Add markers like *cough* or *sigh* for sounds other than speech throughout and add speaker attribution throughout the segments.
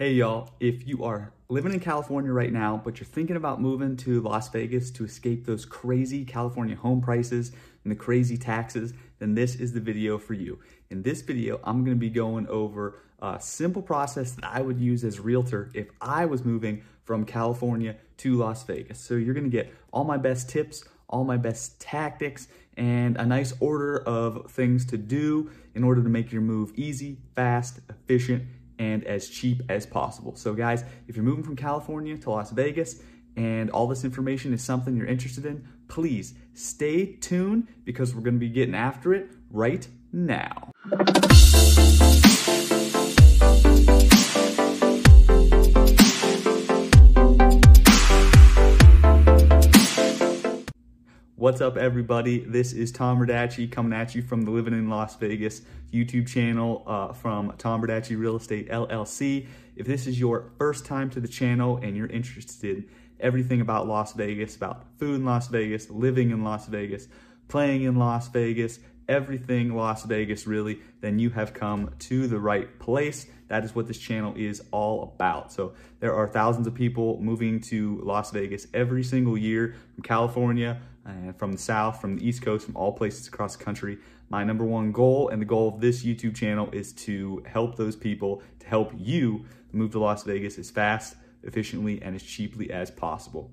Speaker 1: Hey y'all, if you are living in California right now, but you're thinking about moving to Las Vegas to escape those crazy California home prices and the crazy taxes, then this is the video for you. In this video, I'm gonna be going over a simple process that I would use as a realtor if I was moving from California to Las Vegas. So you're gonna get all my best tips, all my best tactics, and a nice order of things to do in order to make your move easy, fast, efficient, and as cheap as possible. So guys, if you're moving from California to Las Vegas and all this information is something you're interested in, please stay tuned because we're gonna be getting after it right now. What's up, everybody? This is Tom Radacci coming at you from the Living in Las Vegas YouTube channel uh, from Tom Radacci Real Estate LLC. If this is your first time to the channel and you're interested in everything about Las Vegas, about food in Las Vegas, living in Las Vegas, playing in Las Vegas, everything Las Vegas really, then you have come to the right place. That is what this channel is all about. So there are thousands of people moving to Las Vegas every single year from California, and from the South, from the East Coast, from all places across the country. My number one goal and the goal of this YouTube channel is to help those people, to help you move to Las Vegas as fast, efficiently, and as cheaply as possible.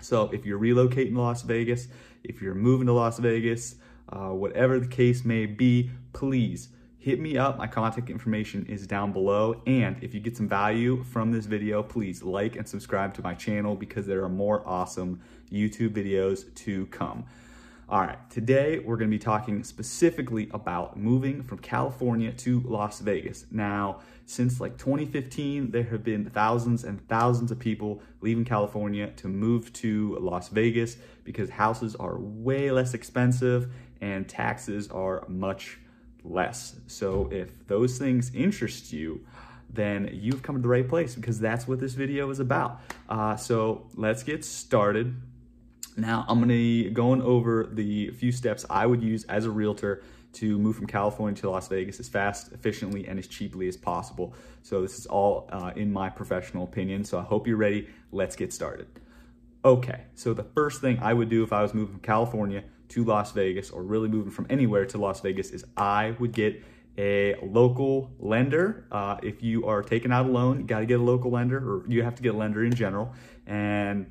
Speaker 1: So if you're relocating to Las Vegas, if you're moving to Las Vegas, uh, whatever the case may be, please hit me up. My contact information is down below. And if you get some value from this video, please like and subscribe to my channel because there are more awesome YouTube videos to come. All right, today we're gonna be talking specifically about moving from California to Las Vegas. Now, since like 2015, there have been thousands and thousands of people leaving California to move to Las Vegas because houses are way less expensive and taxes are much less. So if those things interest you, then you've come to the right place because that's what this video is about. Uh, so let's get started. Now I'm gonna be going over the few steps I would use as a realtor to move from California to Las Vegas as fast, efficiently, and as cheaply as possible. So this is all uh, in my professional opinion. So I hope you're ready. Let's get started. Okay, so the first thing I would do if I was moving from California to Las Vegas or really moving from anywhere to Las Vegas is I would get a local lender. Uh, if you are taking out a loan, you got to get a local lender or you have to get a lender in general. And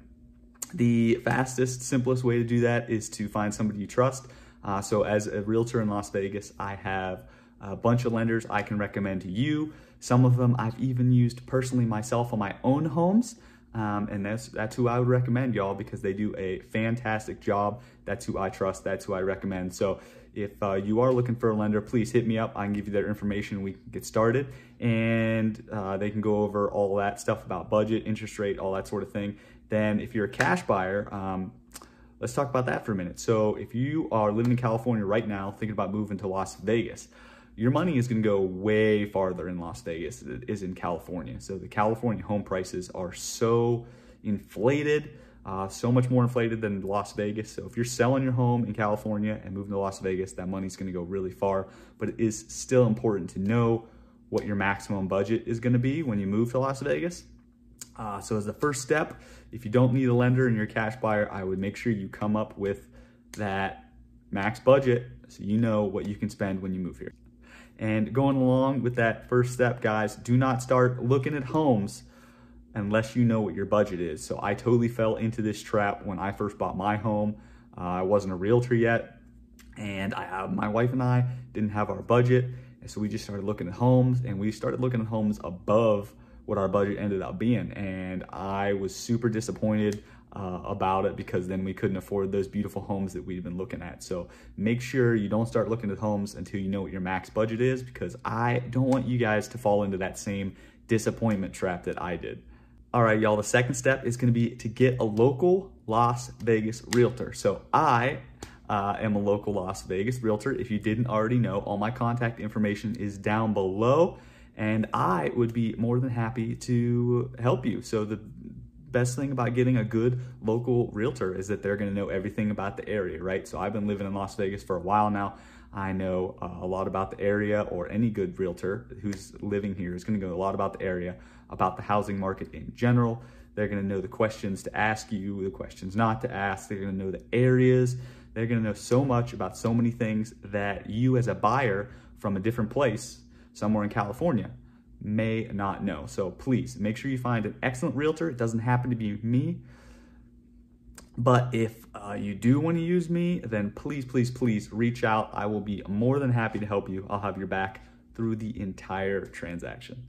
Speaker 1: the fastest, simplest way to do that is to find somebody you trust. Uh, so as a realtor in Las Vegas, I have a bunch of lenders I can recommend to you. Some of them I've even used personally myself on my own homes. Um, and that's that's who I would recommend, y'all, because they do a fantastic job. That's who I trust. That's who I recommend. So if uh, you are looking for a lender, please hit me up. I can give you their information. We can get started, and uh, they can go over all that stuff about budget, interest rate, all that sort of thing. Then if you're a cash buyer, um, let's talk about that for a minute. So if you are living in California right now, thinking about moving to Las Vegas, your money is going to go way farther in Las Vegas than it is in California. So the California home prices are so inflated, uh, so much more inflated than Las Vegas. So if you're selling your home in California and moving to Las Vegas, that money's going to go really far. But it is still important to know what your maximum budget is going to be when you move to Las Vegas. Uh, so as the first step, if you don't need a lender and you're a cash buyer, I would make sure you come up with that max budget so you know what you can spend when you move here. And going along with that first step, guys, do not start looking at homes unless you know what your budget is. So I totally fell into this trap when I first bought my home. Uh, I wasn't a realtor yet, and I, uh, my wife and I didn't have our budget. And so we just started looking at homes, and we started looking at homes above what our budget ended up being. And I was super disappointed uh, about it because then we couldn't afford those beautiful homes that we've been looking at. So make sure you don't start looking at homes until you know what your max budget is because I don't want you guys to fall into that same disappointment trap that I did. All right, y'all, the second step is gonna be to get a local Las Vegas realtor. So I uh, am a local Las Vegas realtor. If you didn't already know, all my contact information is down below and I would be more than happy to help you. So the best thing about getting a good local realtor is that they're going to know everything about the area, right? So I've been living in Las Vegas for a while now. I know uh, a lot about the area, or any good realtor who's living here is going to know a lot about the area, about the housing market in general. They're going to know the questions to ask you, the questions not to ask. They're going to know the areas. They're going to know so much about so many things that you, as a buyer from a different place, somewhere in California, may not know. So please make sure you find an excellent realtor. It doesn't happen to be me. But if uh, you do want to use me, then please, please, please reach out. I will be more than happy to help you. I'll have your back through the entire transaction.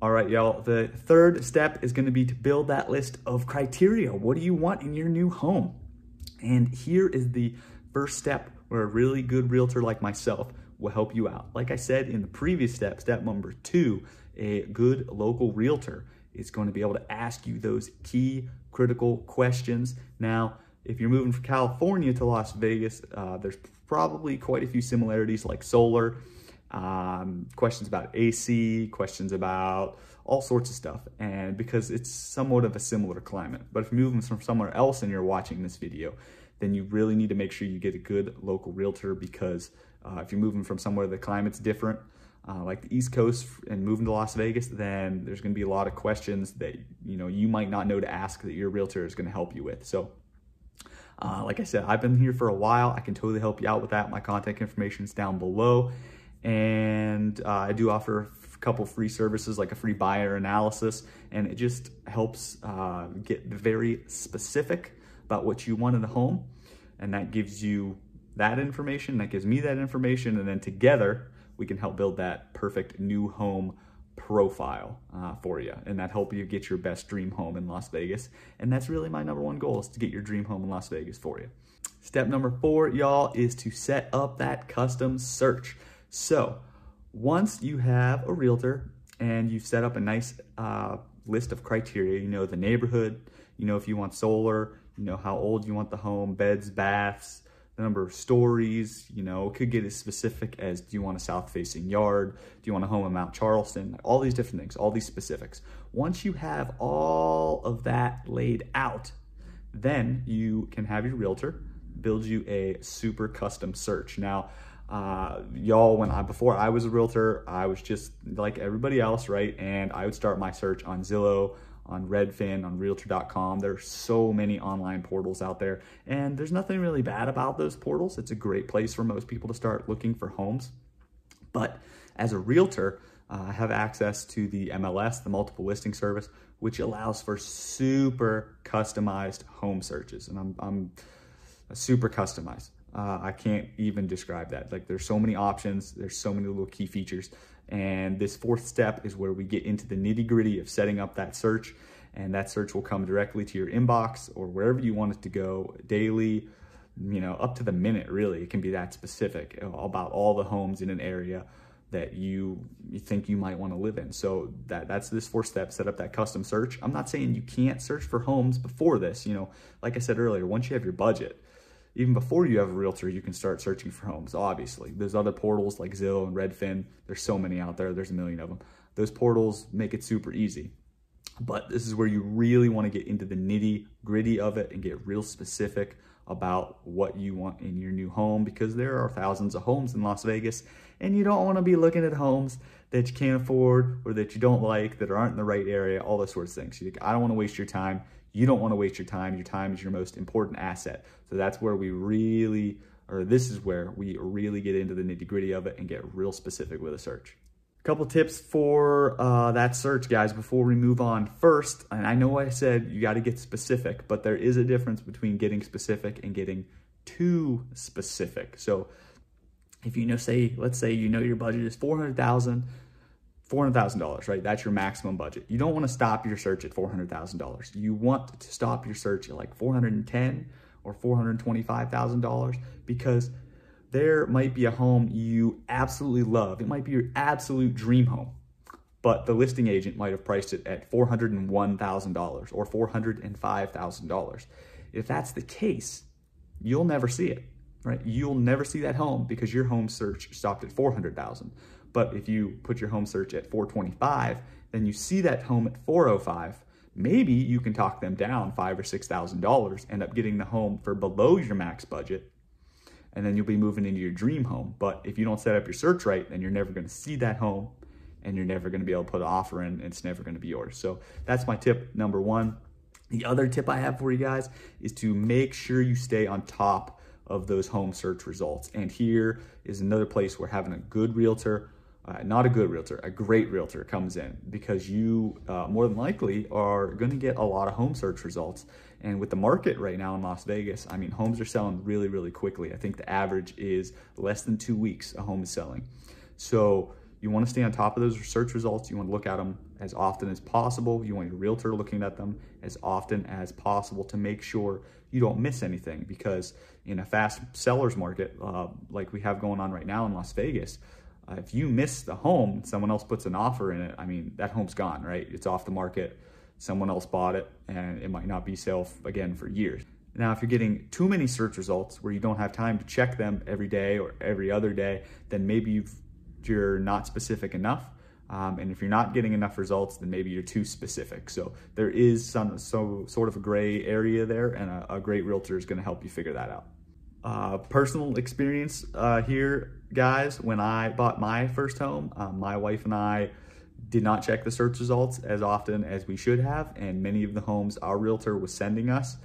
Speaker 1: All right, y'all. The third step is going to be to build that list of criteria. What do you want in your new home? And here is the first step where a really good realtor like myself will help you out. Like I said in the previous step, step number two, a good local realtor is going to be able to ask you those key critical questions. Now, if you're moving from California to Las Vegas, uh, there's probably quite a few similarities like solar, um, questions about AC, questions about all sorts of stuff. And because it's somewhat of a similar climate. But if you're moving from somewhere else and you're watching this video, then you really need to make sure you get a good local realtor because uh, if you're moving from somewhere the climate's different, uh, like the East Coast and moving to Las Vegas, then there's going to be a lot of questions that you know you might not know to ask that your realtor is going to help you with. So, uh, like I said, I've been here for a while. I can totally help you out with that. My contact information is down below, and uh, I do offer a couple free services like a free buyer analysis, and it just helps uh, get very specific about what you want in the home, and that gives you that information, that gives me that information, and then together we can help build that perfect new home profile uh, for you and that help you get your best dream home in Las Vegas. And that's really my number one goal is to get your dream home in Las Vegas for you. Step number four, y'all, is to set up that custom search. So once you have a realtor and you've set up a nice uh, list of criteria, you know the neighborhood, you know if you want solar, you know how old you want the home, beds, baths, the number of stories, you know, could get as specific as do you want a south facing yard? Do you want a home in Mount Charleston? All these different things, all these specifics. Once you have all of that laid out, then you can have your realtor build you a super custom search. Now, uh, y'all, when I before I was a realtor, I was just like everybody else, right? And I would start my search on Zillow, on Redfin, on Realtor.com. There are so many online portals out there, and there's nothing really bad about those portals. It's a great place for most people to start looking for homes. But as a realtor, uh, I have access to the MLS, the multiple listing service, which allows for super customized home searches. And I'm, I'm super customized. Uh, I can't even describe that. Like there's so many options, there's so many little key features. And this fourth step is where we get into the nitty gritty of setting up that search. And that search will come directly to your inbox or wherever you want it to go daily, you know, up to the minute, really. It can be that specific about all the homes in an area that you, think you might want to live in. So that that's this fourth step, set up that custom search. I'm not saying you can't search for homes before this, you know, like I said earlier, once you have your budget, even before you have a realtor, you can start searching for homes, obviously. There's other portals like Zillow and Redfin. There's so many out there. There's a million of them. Those portals make it super easy. But this is where you really want to get into the nitty gritty of it and get real specific about what you want in your new home because there are thousands of homes in Las Vegas and you don't want to be looking at homes that you can't afford or that you don't like that aren't in the right area, all those sorts of things. You think, I don't want to waste your time. You don't want to waste your time. Your time is your most important asset. So that's where we really, or this is where we really get into the nitty gritty of it and get real specific with a search. A couple tips for uh, that search, guys, before we move on. First, and I know I said you got to get specific, but there is a difference between getting specific and getting too specific. So if you know, say, let's say you know your budget is 400,000, $400,000, right? That's your maximum budget. You don't want to stop your search at $400,000. You want to stop your search at like 410 or $425,000 because there might be a home you absolutely love. It might be your absolute dream home, but the listing agent might have priced it at $401,000 or $405,000. If that's the case, you'll never see it, right? You'll never see that home because your home search stopped at 400,000. But if you put your home search at 425, then you see that home at 405, maybe you can talk them down five or six thousand dollars, end up getting the home for below your max budget. and then you'll be moving into your dream home. But if you don't set up your search right, then you're never going to see that home and you're never going to be able to put an offer in. It's never going to be yours. So that's my tip number one. The other tip I have for you guys is to make sure you stay on top of those home search results. And here is another place where having a good realtor, uh, not a good realtor, a great realtor comes in because you uh, more than likely are going to get a lot of home search results. And with the market right now in Las Vegas, I mean, homes are selling really, really quickly. I think the average is less than two weeks a home is selling. So you want to stay on top of those search results. You want to look at them as often as possible. You want your realtor looking at them as often as possible to make sure you don't miss anything because in a fast seller's market uh, like we have going on right now in Las Vegas, uh, if you miss the home, someone else puts an offer in it, I mean, that home's gone, right? It's off the market. Someone else bought it and it might not be sale again for years. Now, if you're getting too many search results where you don't have time to check them every day or every other day, then maybe you've you're not specific enough. Um, and if you're not getting enough results, then maybe you're too specific. So there is some so sort of a gray area there, and a, a great realtor is going to help you figure that out. Uh, personal experience uh, here, guys. When I bought my first home, um, my wife and I did not check the search results as often as we should have, and many of the homes our realtor was sending us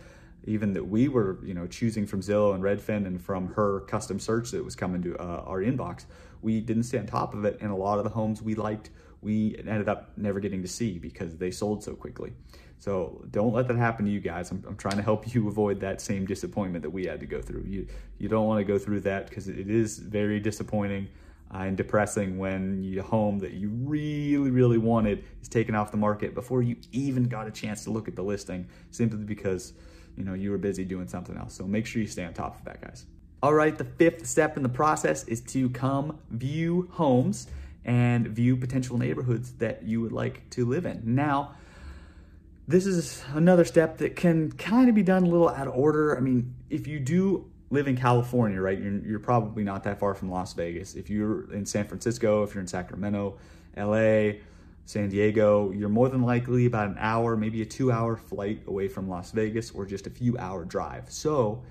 Speaker 1: even that we were, you know, choosing from Zillow and Redfin and from her custom search that was coming to uh, our inbox, we didn't stay on top of it. And a lot of the homes we liked, we ended up never getting to see because they sold so quickly. So don't let that happen to you guys. I'm, I'm trying to help you *laughs* avoid that same disappointment that we had to go through. You, you don't want to go through that because it is very disappointing uh, and depressing when your home that you really, really wanted is taken off the market before you even got a chance to look at the listing simply because you know, you were busy doing something else. So make sure you stay on top of that, guys. All right, the fifth step in the process is to come view homes and view potential neighborhoods that you would like to live in. Now, this is another step that can kind of be done a little out of order. I mean, if you do live in California, right, you're, you're probably not that far from Las Vegas. If you're in San Francisco, if you're in Sacramento, LA, San Diego, you're more than likely about an hour, maybe a two hour flight away from Las Vegas or just a few hour drive. So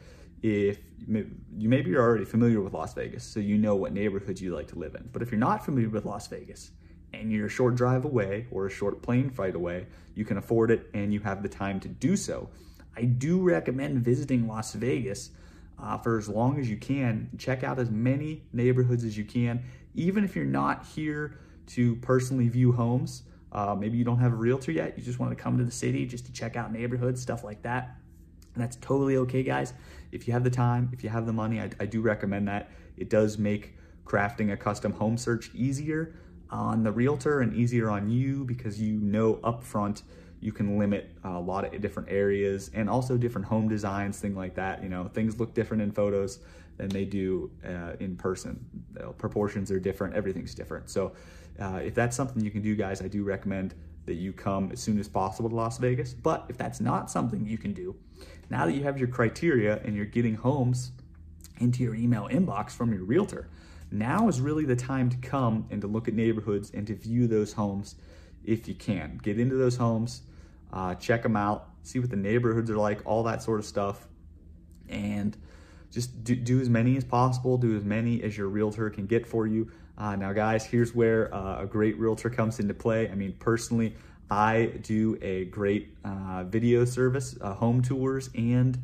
Speaker 1: if you maybe you're already familiar with Las Vegas, so you know what neighborhoods you like to live in. But if you're not familiar with Las Vegas and you're a short drive away or a short plane flight away, you can afford it and you have the time to do so. I do recommend visiting Las Vegas uh, for as long as you can. Check out as many neighborhoods as you can, even if you're not here to personally view homes. Uh, maybe you don't have a realtor yet. You just want to come to the city just to check out neighborhoods, stuff like that. And that's totally okay, guys. If you have the time, if you have the money, I, I do recommend that. It does make crafting a custom home search easier on the realtor and easier on you because you know upfront you can limit a lot of different areas and also different home designs, things like that. You know, things look different in photos than they do uh, in person. The proportions are different, everything's different. So uh, if that's something you can do, guys, I do recommend that you come as soon as possible to Las Vegas. But if that's not something you can do, now that you have your criteria and you're getting homes into your email inbox from your realtor, now is really the time to come and to look at neighborhoods and to view those homes if you can. Get into those homes, uh, check them out, see what the neighborhoods are like, all that sort of stuff. And just do, do as many as possible, do as many as your realtor can get for you. Uh, now, guys, here's where uh, a great realtor comes into play. I mean, personally, I do a great uh, video service, uh, home tours, and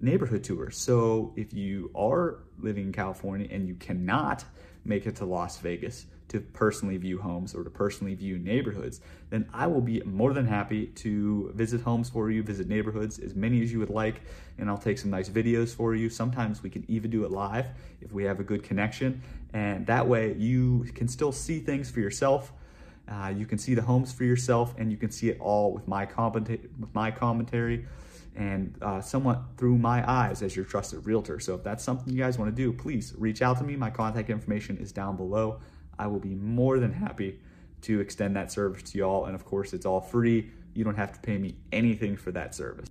Speaker 1: neighborhood tours. So if you are living in California and you cannot make it to Las Vegas, to personally view homes or to personally view neighborhoods, then I will be more than happy to visit homes for you, visit neighborhoods, as many as you would like, and I'll take some nice videos for you. Sometimes we can even do it live if we have a good connection, and that way you can still see things for yourself. Uh, you can see the homes for yourself, and you can see it all with my, with my commentary and uh, somewhat through my eyes as your trusted realtor. So if that's something you guys want to do, please reach out to me. My contact information is down below. I will be more than happy to extend that service to y'all. And of course, it's all free. You don't have to pay me anything for that service.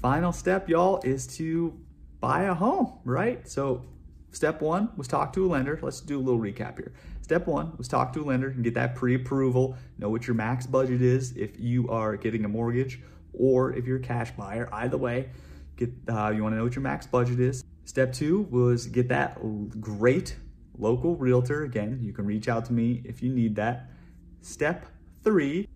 Speaker 1: Final step, y'all, is to buy a home, right? So step one was talk to a lender. Let's do a little recap here. Step one was talk to a lender and get that pre-approval, know what your max budget is if you are getting a mortgage or if you're a cash buyer. Either way, get uh, you want to know what your max budget is. Step two was get that great local realtor. Again, you can reach out to me if you need that. Step three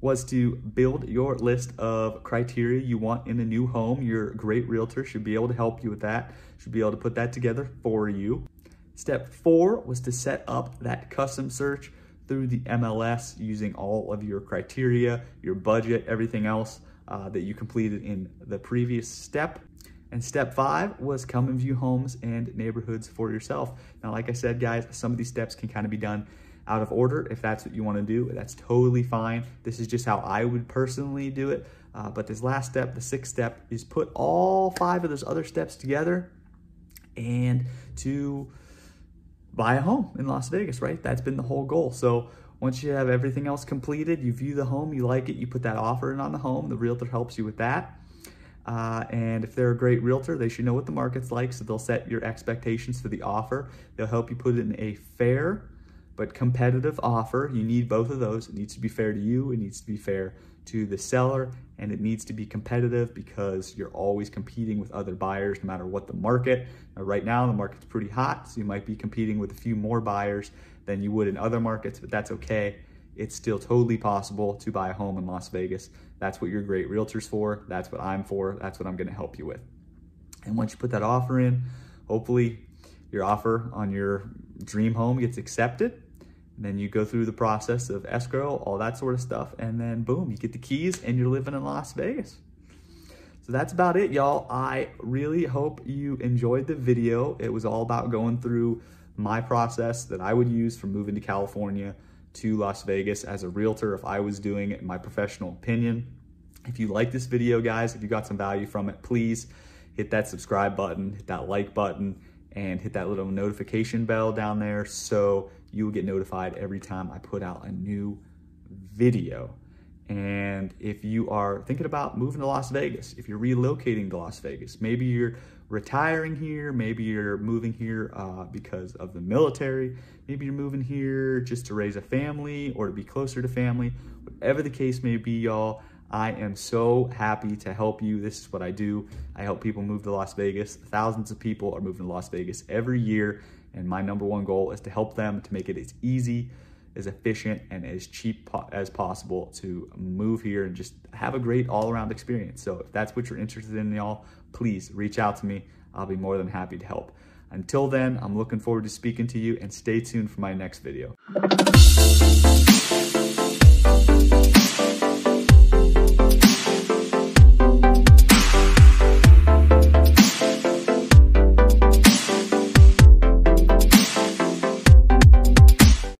Speaker 1: was to build your list of criteria you want in a new home. Your great realtor should be able to help you with that, should be able to put that together for you. Step four was to set up that custom search through the MLS using all of your criteria, your budget, everything else uh, that you completed in the previous step. And step five was come and view homes and neighborhoods for yourself. Now, like I said, guys, some of these steps can kind of be done out of order. If that's what you want to do, that's totally fine. This is just how I would personally do it. Uh, but this last step, the sixth step, is put all five of those other steps together and to buy a home in Las Vegas, right? That's been the whole goal. So once you have everything else completed, you view the home, you like it, you put that offer in on the home, the realtor helps you with that. Uh, and if they're a great realtor, they should know what the market's like, so they'll set your expectations for the offer. They'll help you put in a fair but competitive offer. You need both of those. It needs to be fair to you, it needs to be fair to the seller, and it needs to be competitive because you're always competing with other buyers no matter what the market. Now, right now, the market's pretty hot, so you might be competing with a few more buyers than you would in other markets, but that's okay. It's still totally possible to buy a home in Las Vegas. That's what your great realtor's for. That's what I'm for. That's what I'm going to help you with. And once you put that offer in, hopefully your offer on your dream home gets accepted And then you go through the process of escrow, all that sort of stuff, and then boom, you get the keys and you're living in Las Vegas. So that's about it, y'all. I really hope you enjoyed the video. It was all about going through my process that I would use for moving to California to Las Vegas as a realtor if I was doing it in my professional opinion. If you like this video, guys, if you got some value from it, please hit that subscribe button, hit that like button, and hit that little notification bell down there so you will get notified every time I put out a new video. And if you are thinking about moving to Las Vegas, if you're relocating to Las Vegas, maybe you're retiring here, maybe you're moving here uh, because of the military, maybe you're moving here just to raise a family or to be closer to family, whatever the case may be, y'all, I am so happy to help you. This is what I do. I help people move to Las Vegas. Thousands of people are moving to Las Vegas every year. And my number one goal is to help them to make it as easy, as efficient, and as cheap po as possible to move here and just have a great all around experience. So if that's what you're interested in, y'all, please reach out to me. I'll be more than happy to help. Until then, I'm looking forward to speaking to you and stay tuned for my next video.